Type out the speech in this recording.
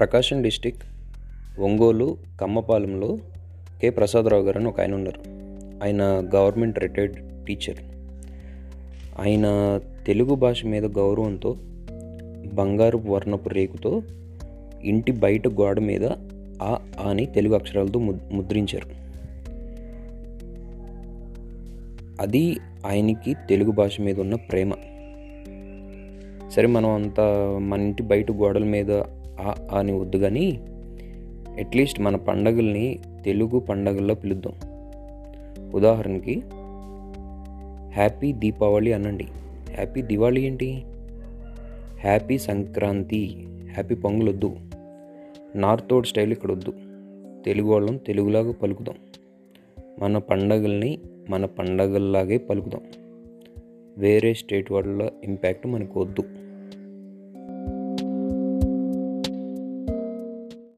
ప్రకాశం district Ongole కమ్మపాలెంలో K. Prasadarao గారు అని ఒక ఆయన ఉన్నారు. ఆయన గవర్నమెంట్ రిటైర్డ్ టీచర్. ఆయన తెలుగు భాష మీద గౌరవంతో బంగారు వర్ణపు రేకుతో ఇంటి బయట గోడ మీద ఆ అని తెలుగు అక్షరాలతో ముద్రించారు. అది ఆయనకి తెలుగు భాష మీద ఉన్న ప్రేమ. సరే మనం అంత మన ఇంటి బయట గోడల మీద అని వద్దు కానీ అట్లీస్ట్ మన పండగల్ని తెలుగు పండగల్లో పిలుద్దాం. ఉదాహరణకి హ్యాపీ దీపావళి అనండి. హ్యాపీ దివాళీ ఏంటి? హ్యాపీ సంక్రాంతి హ్యాపీ పొంగులొద్దు. వద్దు నార్త్ అవుట్ స్టైల్ ఇక్కడ వద్దు. తెలుగు వాళ్ళం తెలుగులాగా పలుకుదాం. మన పండగల్ని మన పండగల్లాగే పలుకుదాం. వేరే స్టేట్ వాళ్ళ ఇంపాక్ట్ మనకు వద్దు.